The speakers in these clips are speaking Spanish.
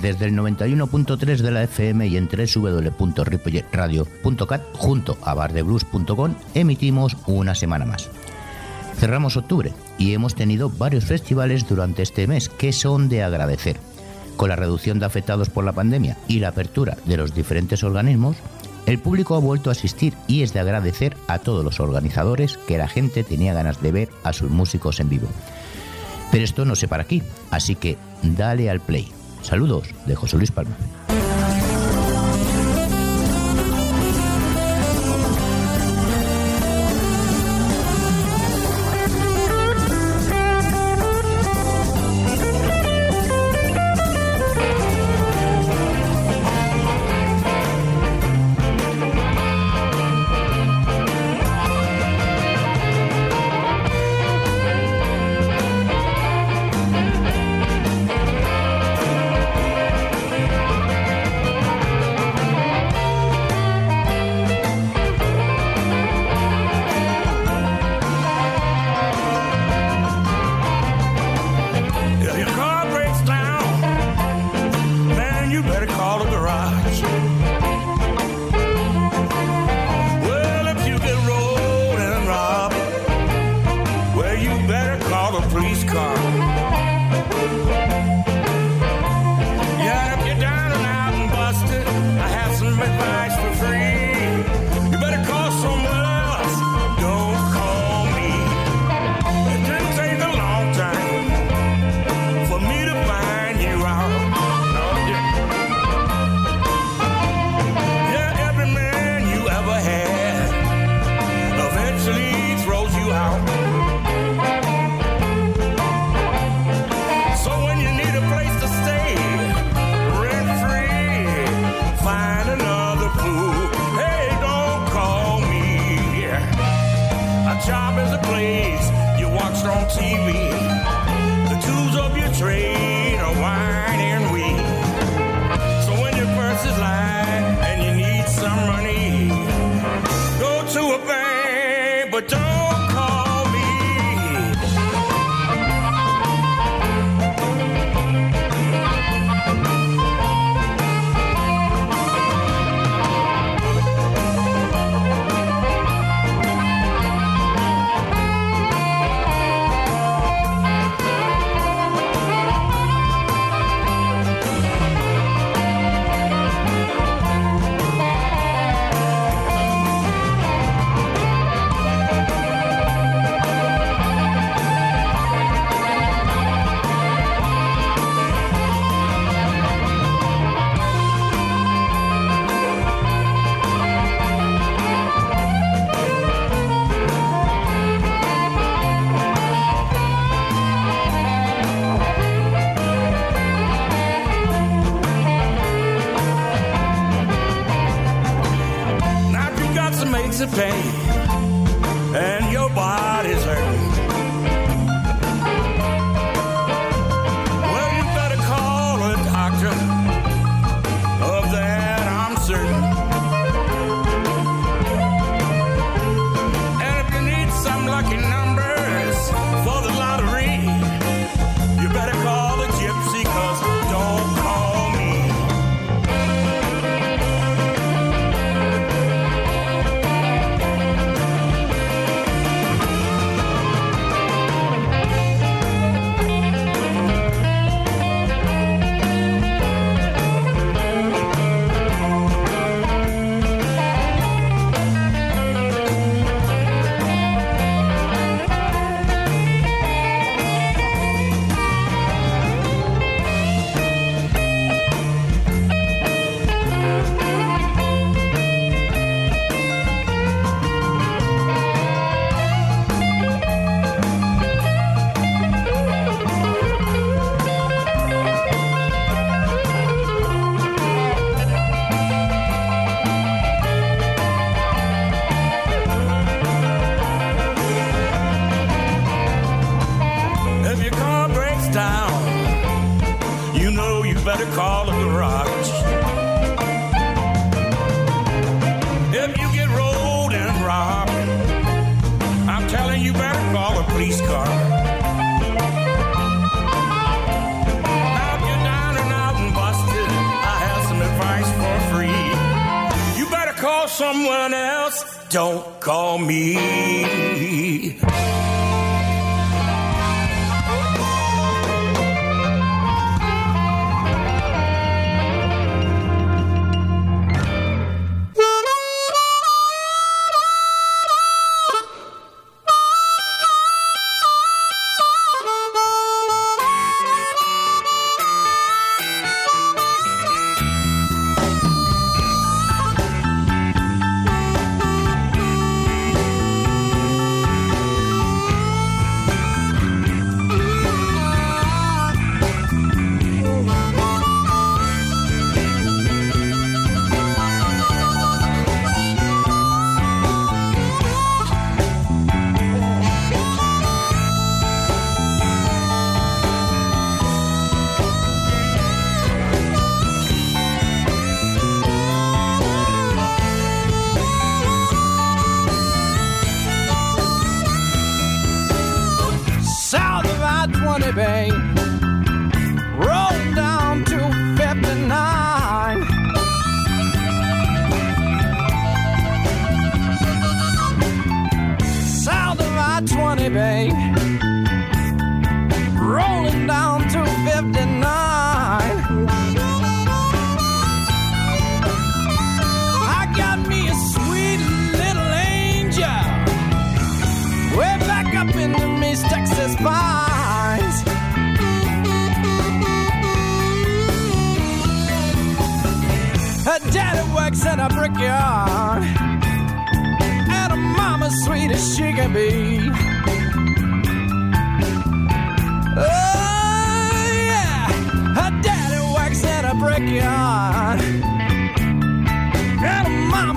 desde el 91.3 de la FM y en www.ripolletradio.cat junto a bardeblues.com emitimos una semana más. Cerramos octubre y hemos tenido varios festivales durante este mes que son de agradecer. Con la reducción de afectados por la pandemia y la apertura de los diferentes organismos, el público ha vuelto a asistir y es de agradecer a todos los organizadores que la gente tenía ganas de ver a sus músicos en vivo. Pero esto no se para aquí, así que dale al play. Saludos de José Luis Palma.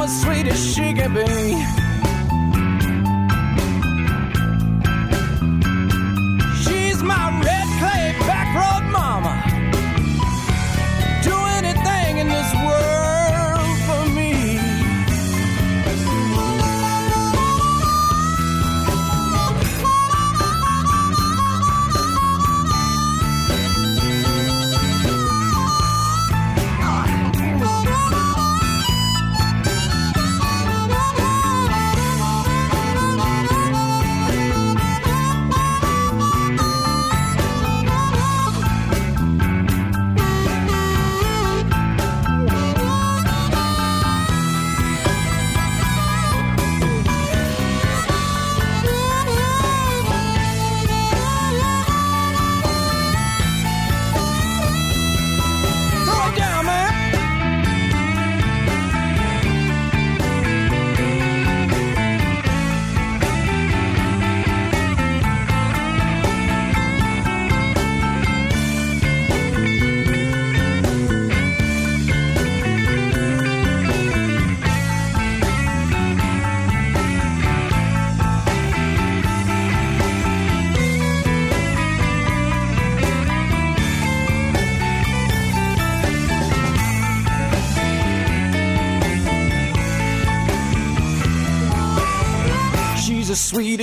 As sweet as she can be.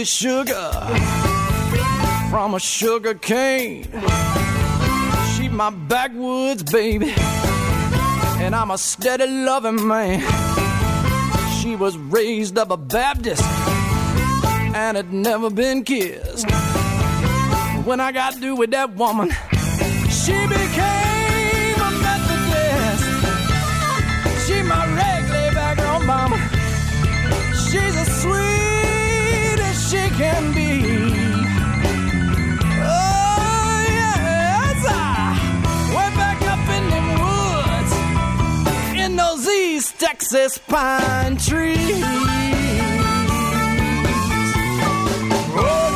Sugar from a sugar cane. She my backwoods baby, and I'm a steady loving man. She was raised up a Baptist and had never been kissed. When I got through with that woman, she became those East Texas pine. Oh,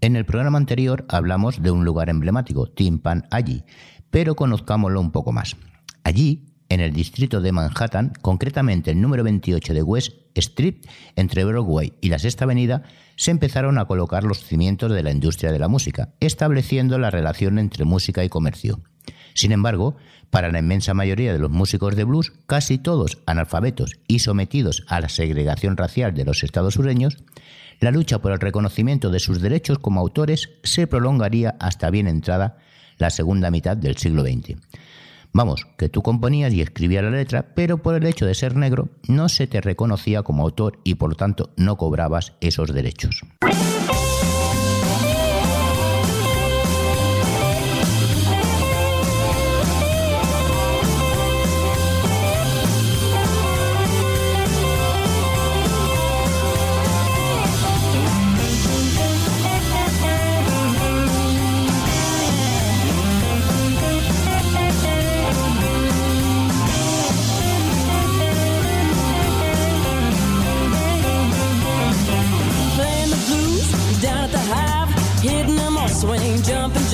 En el programa anterior hablamos de un lugar emblemático, Timpan Allí, pero conozcámoslo un poco más. Allí, en el distrito de Manhattan, concretamente el número 28 de West Street, entre Broadway y la Sexta Avenida, se empezaron a colocar los cimientos de la industria de la música, estableciendo la relación entre música y comercio. Sin embargo, para la inmensa mayoría de los músicos de blues, casi todos analfabetos y sometidos a la segregación racial de los estados sureños, la lucha por el reconocimiento de sus derechos como autores se prolongaría hasta bien entrada la segunda mitad del siglo XX. Vamos, que tú componías y escribías la letra, pero por el hecho de ser negro no se te reconocía como autor y por tanto no cobrabas esos derechos. swing, jumping.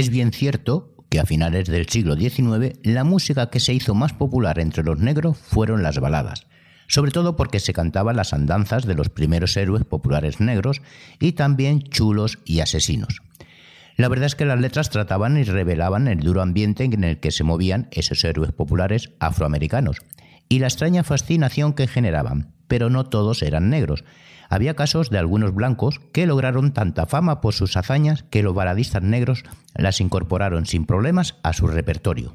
Es bien cierto que a finales del siglo XIX la música que se hizo más popular entre los negros fueron las baladas, sobre todo porque se cantaban las andanzas de los primeros héroes populares negros y también chulos y asesinos. La verdad es que las letras trataban y revelaban el duro ambiente en el que se movían esos héroes populares afroamericanos y la extraña fascinación que generaban, pero no todos eran negros, había casos de algunos blancos que lograron tanta fama por sus hazañas que los baladistas negros las incorporaron sin problemas a su repertorio.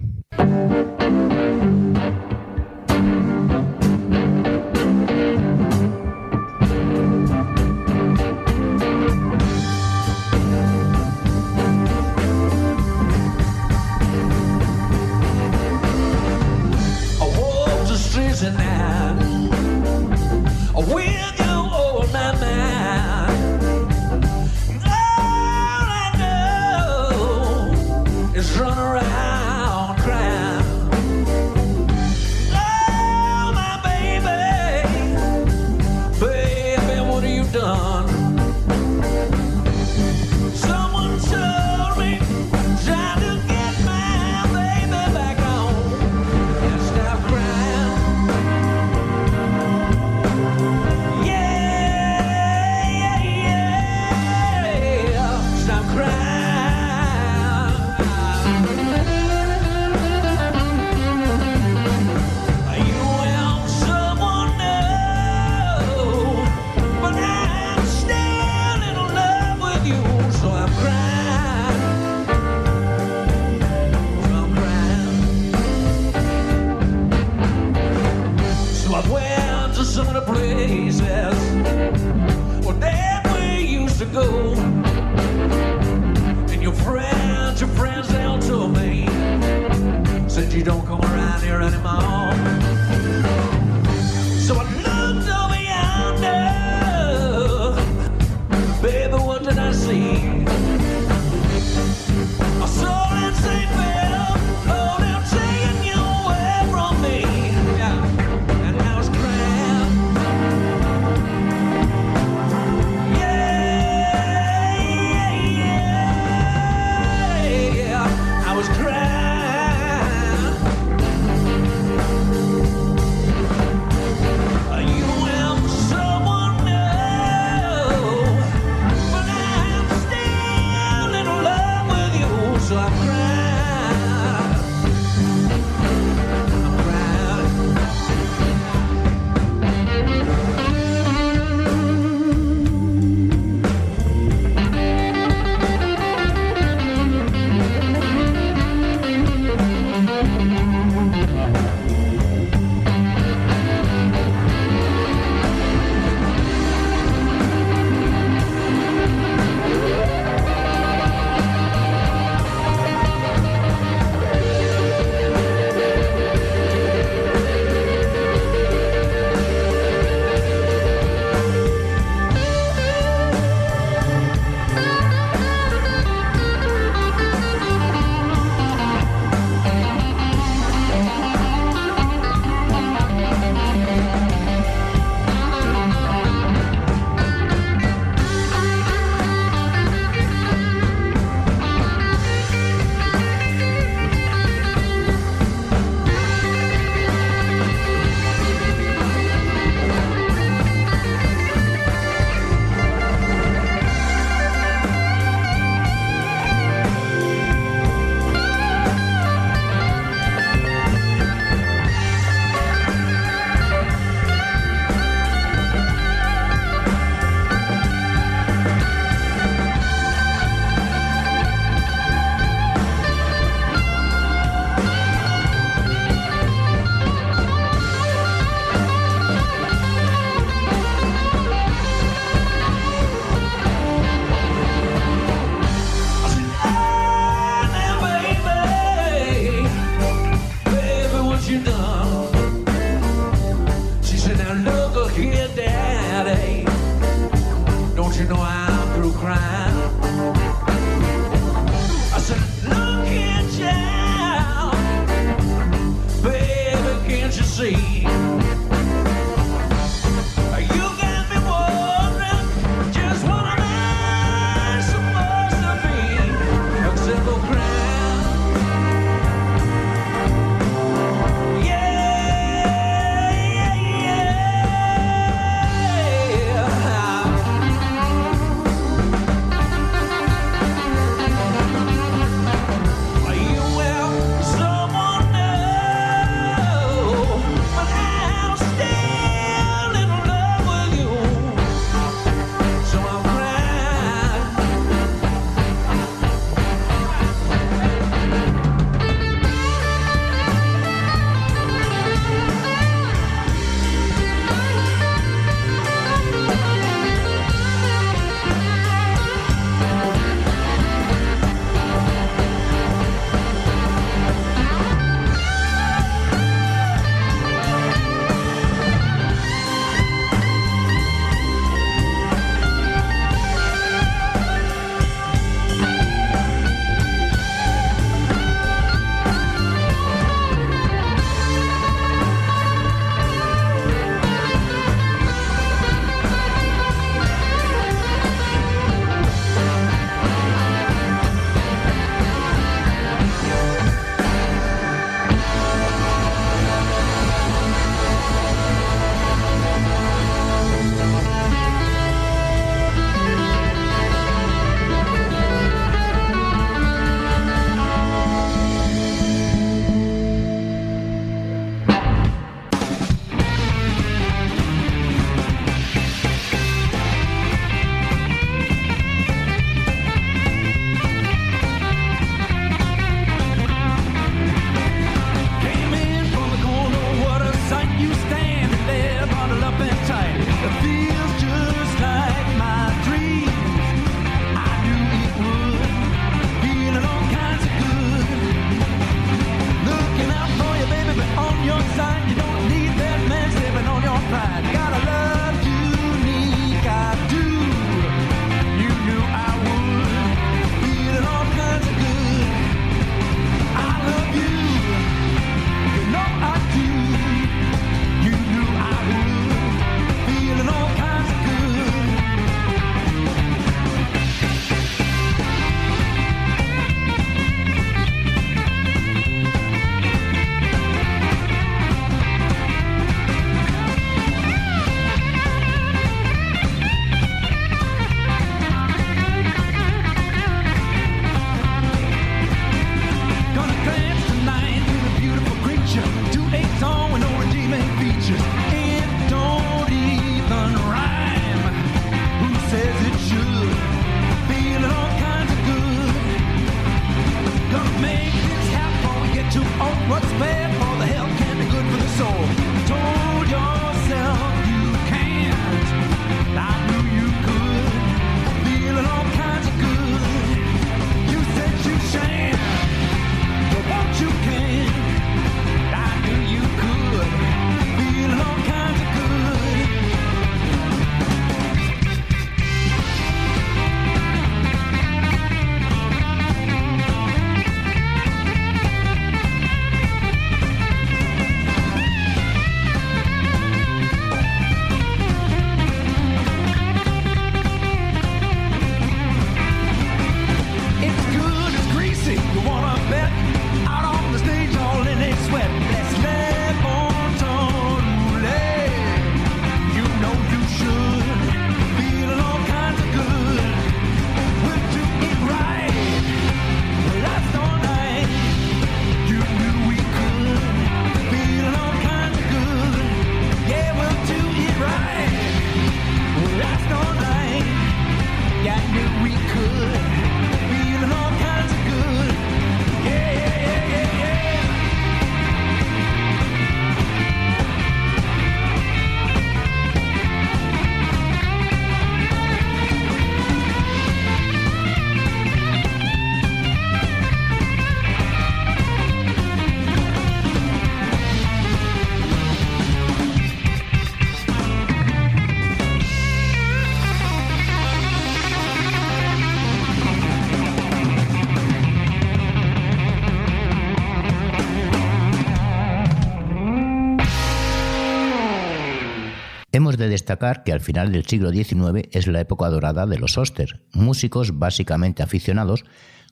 destacar que al final del siglo XIX es la época dorada de los Oster, músicos básicamente aficionados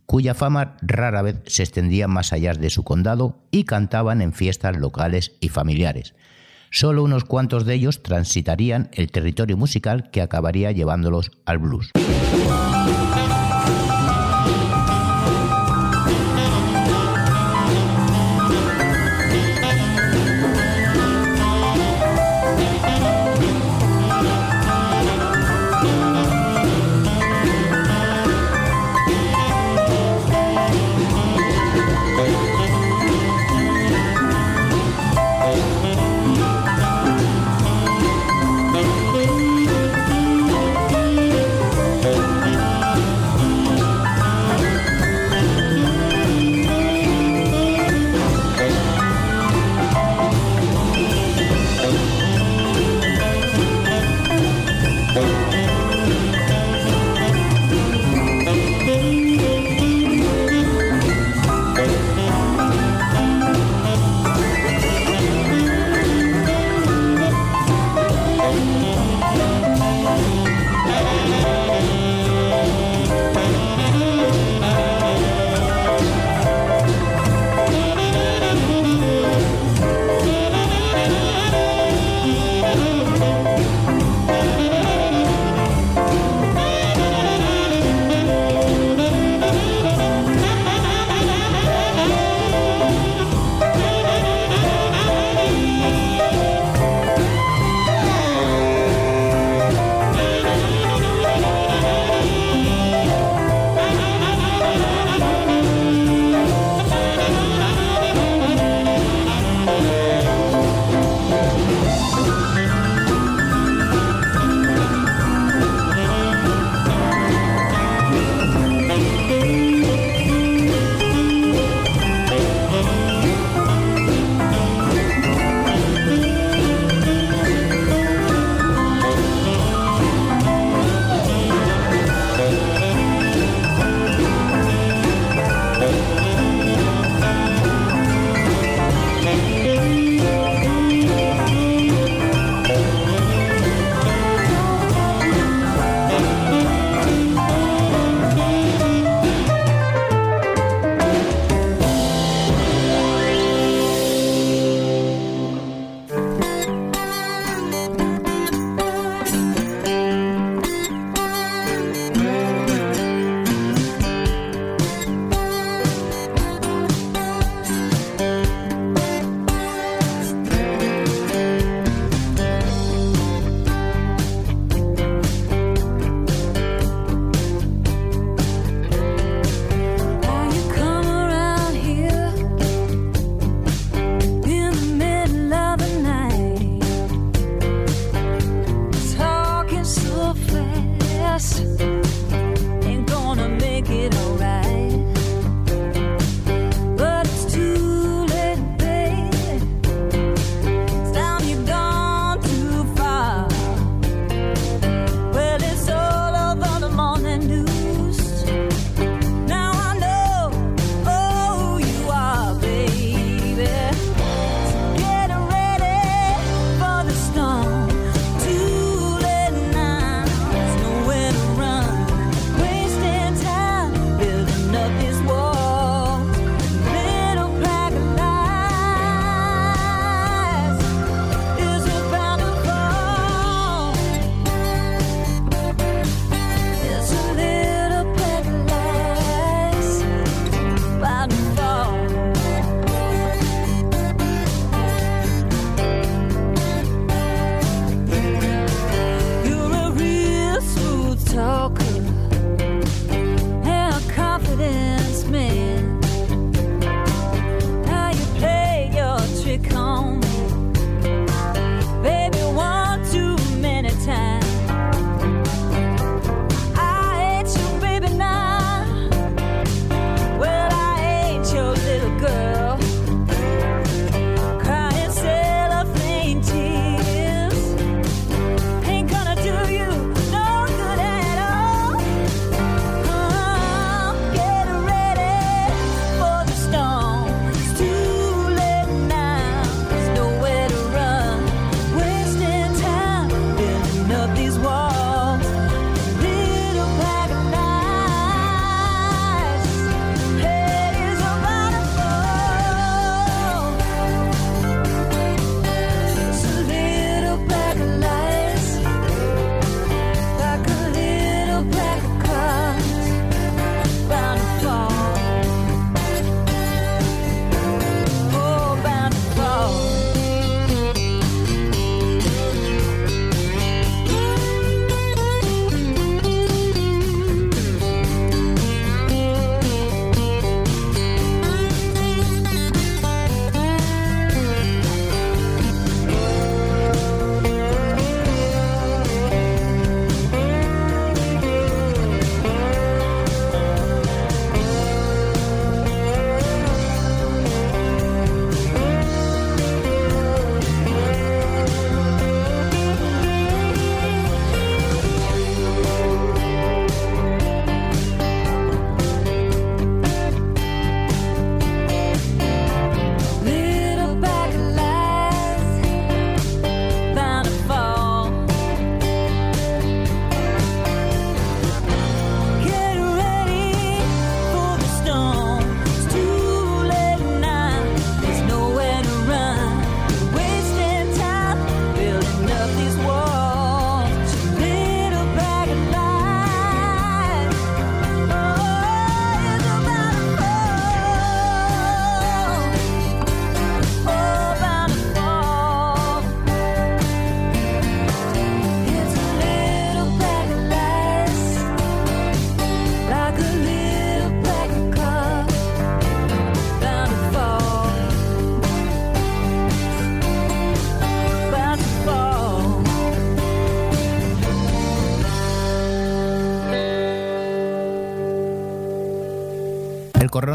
cuya fama rara vez se extendía más allá de su condado y cantaban en fiestas locales y familiares. Solo unos cuantos de ellos transitarían el territorio musical que acabaría llevándolos al blues.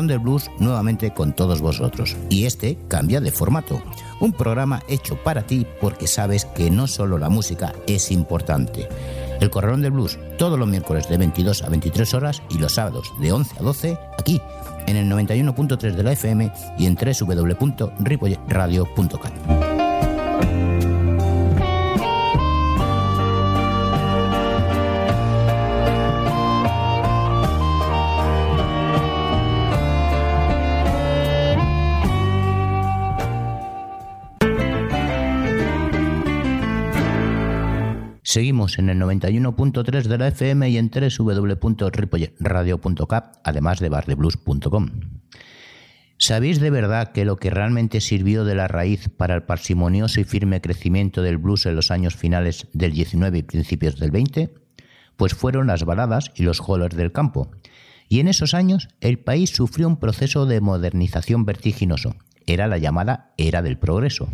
Del Blues nuevamente con todos vosotros. Y este cambia de formato. Un programa hecho para ti porque sabes que no solo la música es importante. El Corralón del Blues todos los miércoles de 22 a 23 horas y los sábados de 11 a 12 aquí en el 91.3 de la FM y en www.ripoyradio.com. Seguimos en el 91.3 de la FM y en www.ripoyradio.cap, además de bardeblues.com. ¿Sabéis de verdad que lo que realmente sirvió de la raíz para el parsimonioso y firme crecimiento del blues en los años finales del 19 y principios del 20? Pues fueron las baladas y los hollers del campo. Y en esos años el país sufrió un proceso de modernización vertiginoso. Era la llamada era del progreso.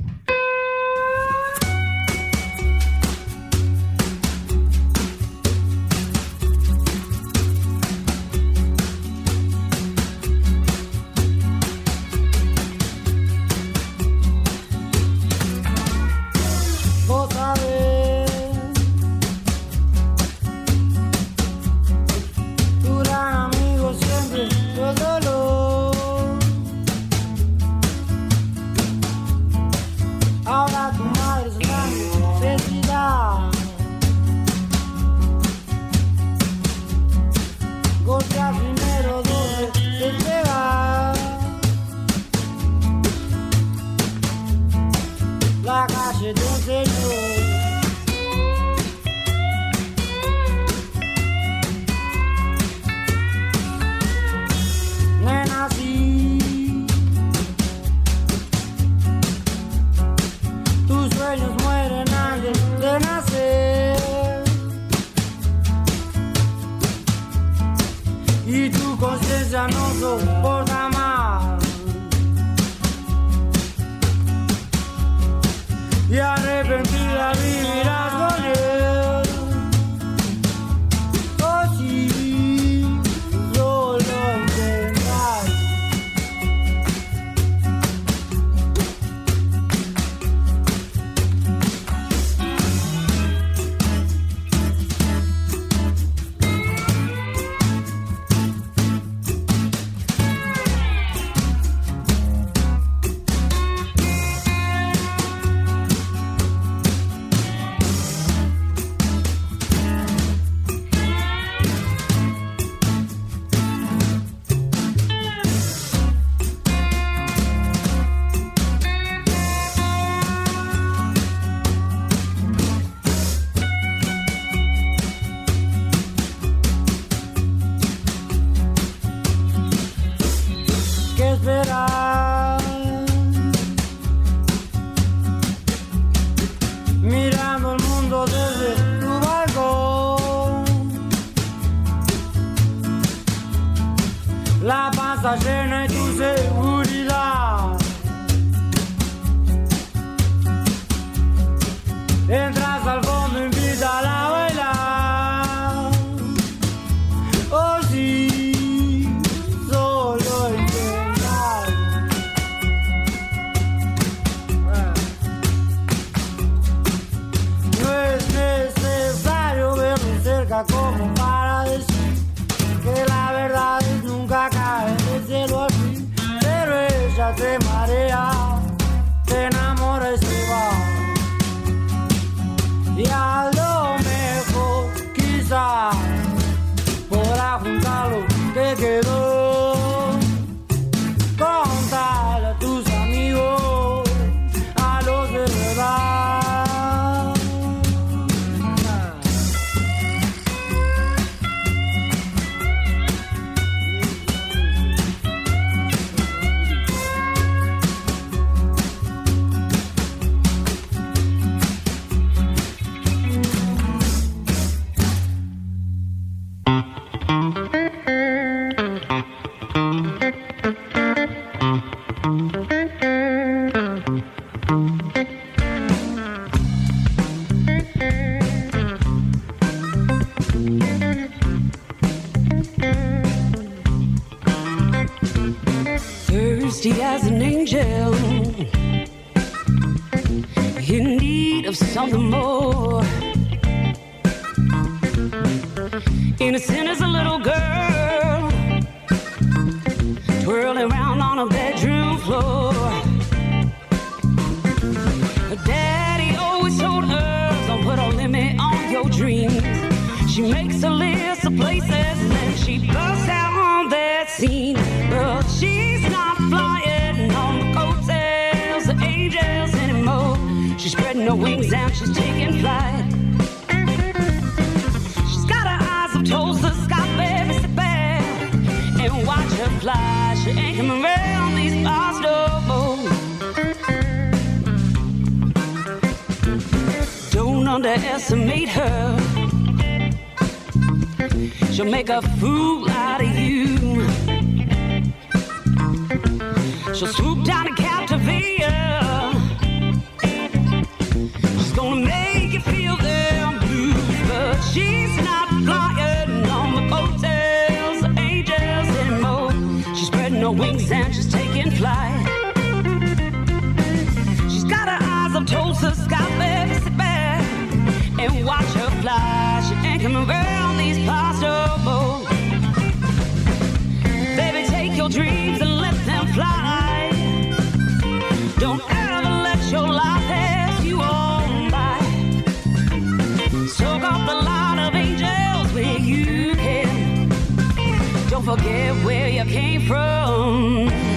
forget where you came from.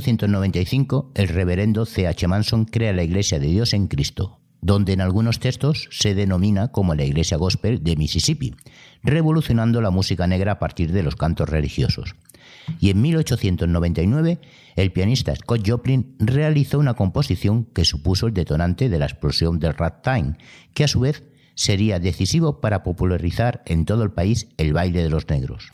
1895, el reverendo C. H. Manson crea la Iglesia de Dios en Cristo, donde en algunos textos se denomina como la Iglesia Gospel de Mississippi, revolucionando la música negra a partir de los cantos religiosos. Y en 1899, el pianista Scott Joplin realizó una composición que supuso el detonante de la explosión del ragtime, que a su vez sería decisivo para popularizar en todo el país el baile de los negros.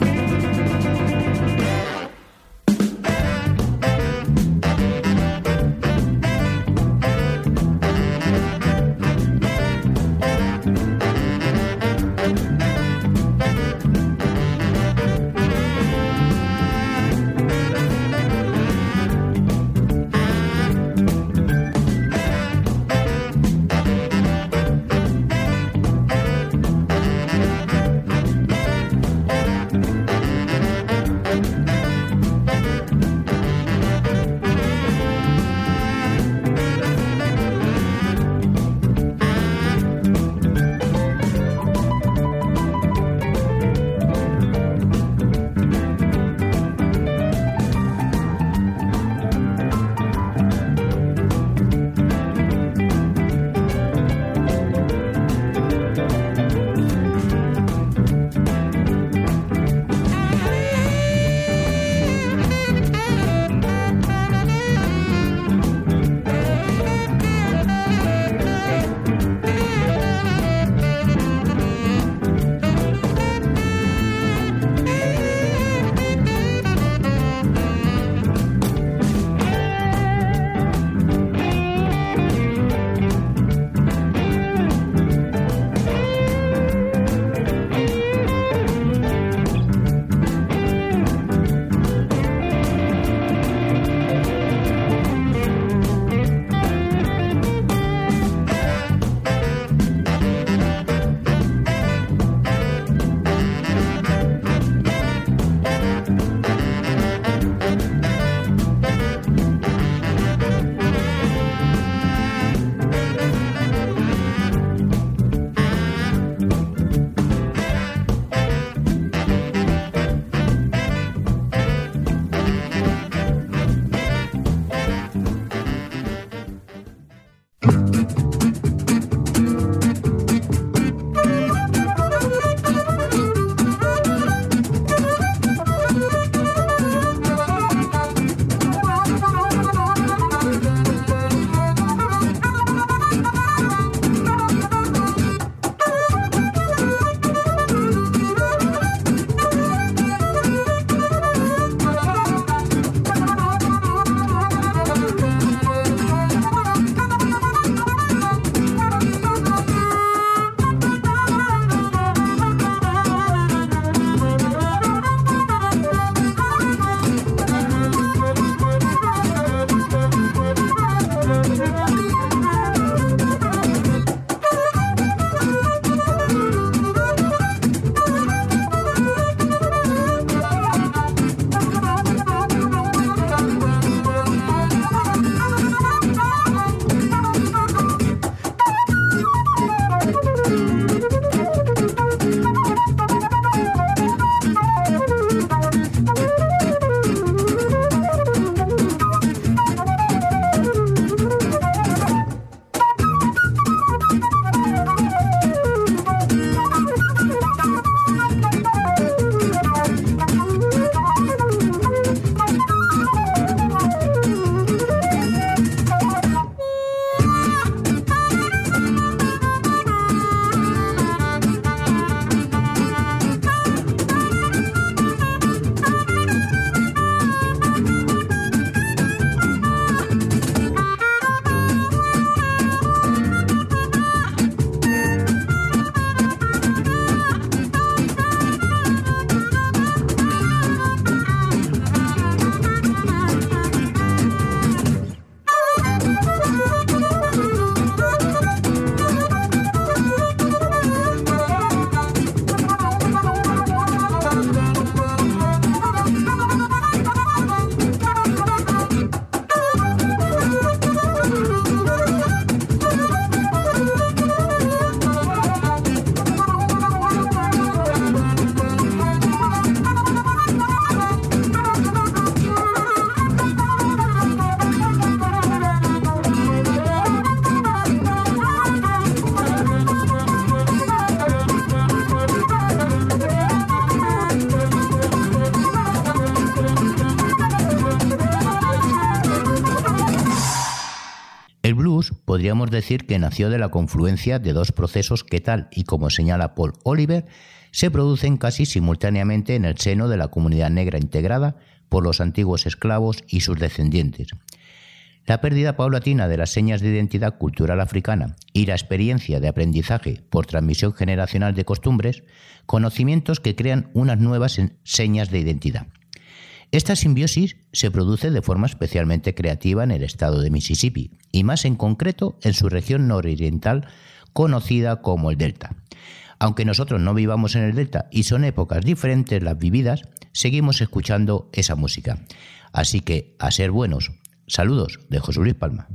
Podríamos decir que nació de la confluencia de dos procesos que tal y como señala Paul Oliver, se producen casi simultáneamente en el seno de la comunidad negra integrada por los antiguos esclavos y sus descendientes. La pérdida paulatina de las señas de identidad cultural africana y la experiencia de aprendizaje por transmisión generacional de costumbres, conocimientos que crean unas nuevas señas de identidad. Esta simbiosis se produce de forma especialmente creativa en el estado de Mississippi y más en concreto en su región nororiental conocida como el Delta. Aunque nosotros no vivamos en el Delta y son épocas diferentes las vividas, seguimos escuchando esa música. Así que, a ser buenos, saludos de José Luis Palma.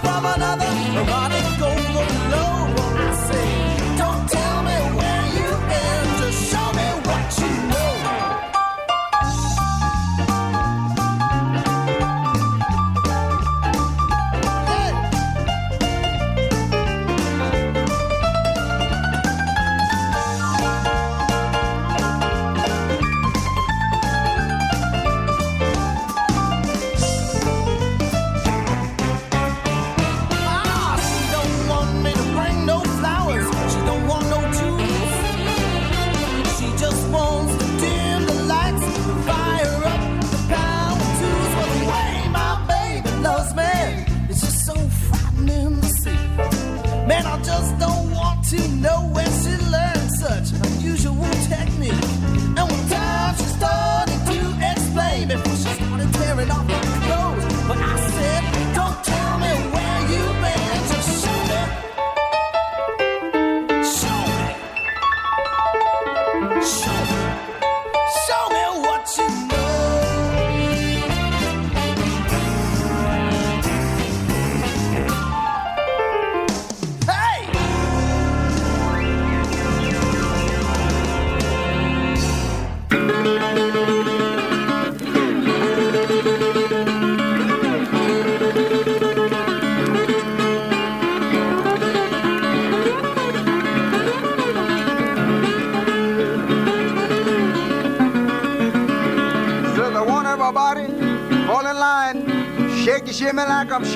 From another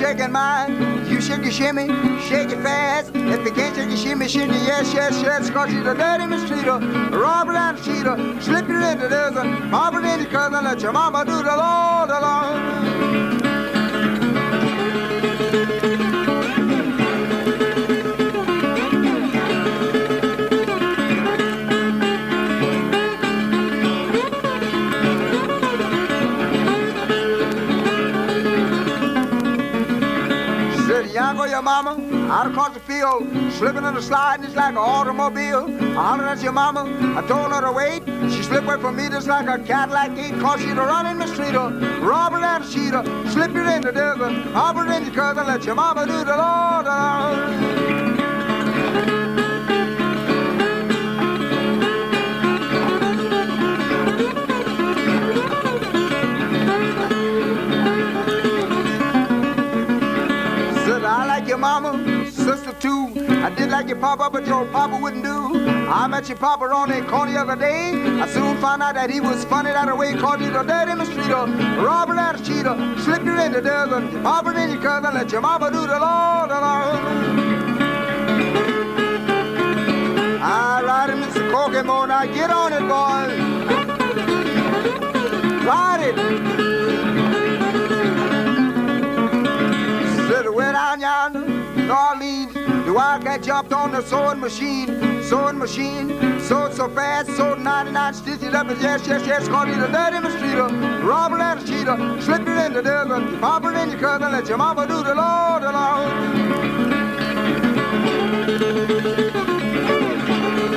shaking mine. You shake your shimmy, shake it fast. If you can't shake your shimmy, shimmy, yes, yes, yes. Cause she's a dirty mistreater, a robber and a cheater. Slip you into desert, pop it in your cousin, let your mama do the Lord alone. Mama, out across the field, slipping the and it's like an automobile. I hollered at your mama, I told her to wait. She slipped away from me just like a Cadillac gate, cause she'd run in the street, a robber and a cheater, slip you in the desert, hop it in your cousin, let your mama do the Lord. Your mama, sister too. I did like your papa, but your papa wouldn't do. I met your papa on the corner the other day. I soon found out that he was funny that way, called you the dirty mosquito, robber and a cheater, slipped you in the your papa and your cousin, let your mama do the Lord, Lord. All right, Mr. Kokomo, now get on it, boys. Ride it. New Orleans, the wild cat jumped on the sewing machine, sewing machine, sewed so fast, sewed 99 stitches up his yes, yes, yes, called you the dead in the street, mosquito, robber and a cheater, slipped it in the dozen, your papa and your cousin, let your mama do the Lord, Lord.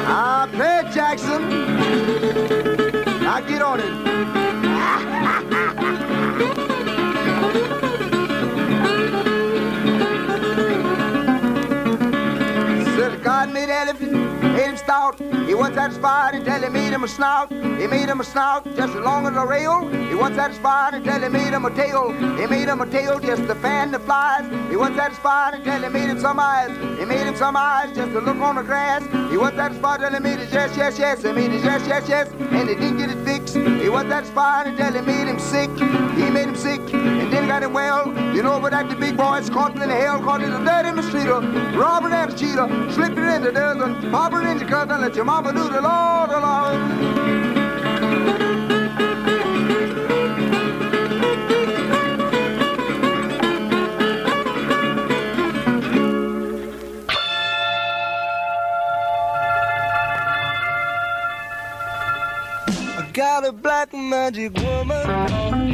I play Jackson. Now get on it. Him stout. He wasn't satisfied until he made him a snout. He made him a snout just as long as a rail. He wasn't satisfied until he made him a tail. He made him a tail just to fan the flies. He wasn't satisfied until he made him some eyes. He made him some eyes just to look on the grass. He wasn't satisfied until he made his yes, yes, yes. He made his yes, yes, yes. And he didn't get it fixed. He wasn't satisfied until he made him sick. He made him sick and then got him well. You know what I big boys caught in the hell, caught in the dirty mosquito. Robert and a cheater, slipped it in the dozen, pop it in your cousin, let your mama do the Lord, the Lord. Got a black magic woman.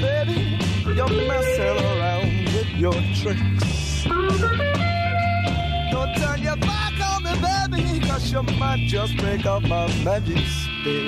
Baby. You're messing around with your tricks. Don't turn your back on me, baby, cause you might just break up my magic stick.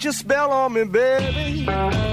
You your spell on me, baby.